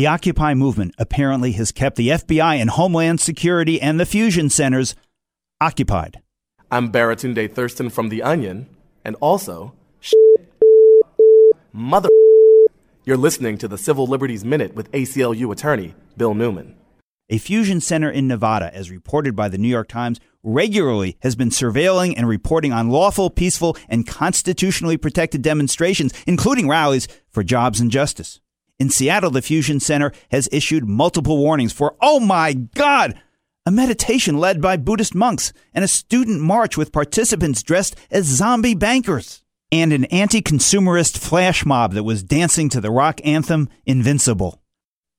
The Occupy movement apparently has kept the FBI and Homeland Security and the fusion centers occupied. I'm Baratunde Thurston from The Onion, and also, mother. You're listening to the Civil Liberties Minute with ACLU attorney Bill Newman. A fusion center in Nevada, as reported by the New York Times, regularly has been surveilling and reporting on lawful, peaceful, and constitutionally protected demonstrations, including rallies for jobs and justice. In Seattle, the Fusion Center has issued multiple warnings for, oh my God, a meditation led by Buddhist monks and a student march with participants dressed as zombie bankers and an anti consumerist flash mob that was dancing to the rock anthem Invincible.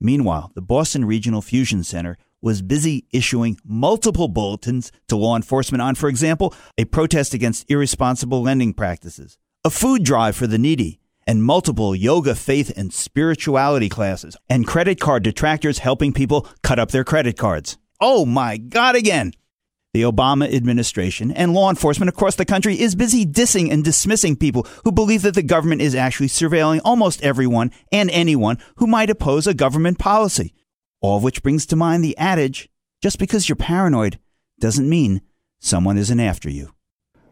Meanwhile, the Boston Regional Fusion Center was busy issuing multiple bulletins to law enforcement on, for example, a protest against irresponsible lending practices, a food drive for the needy, and multiple yoga, faith, and spirituality classes, and credit card detractors helping people cut up their credit cards. Oh my God, again! The Obama administration and law enforcement across the country is busy dissing and dismissing people who believe that the government is actually surveilling almost everyone and anyone who might oppose a government policy. All of which brings to mind the adage just because you're paranoid doesn't mean someone isn't after you.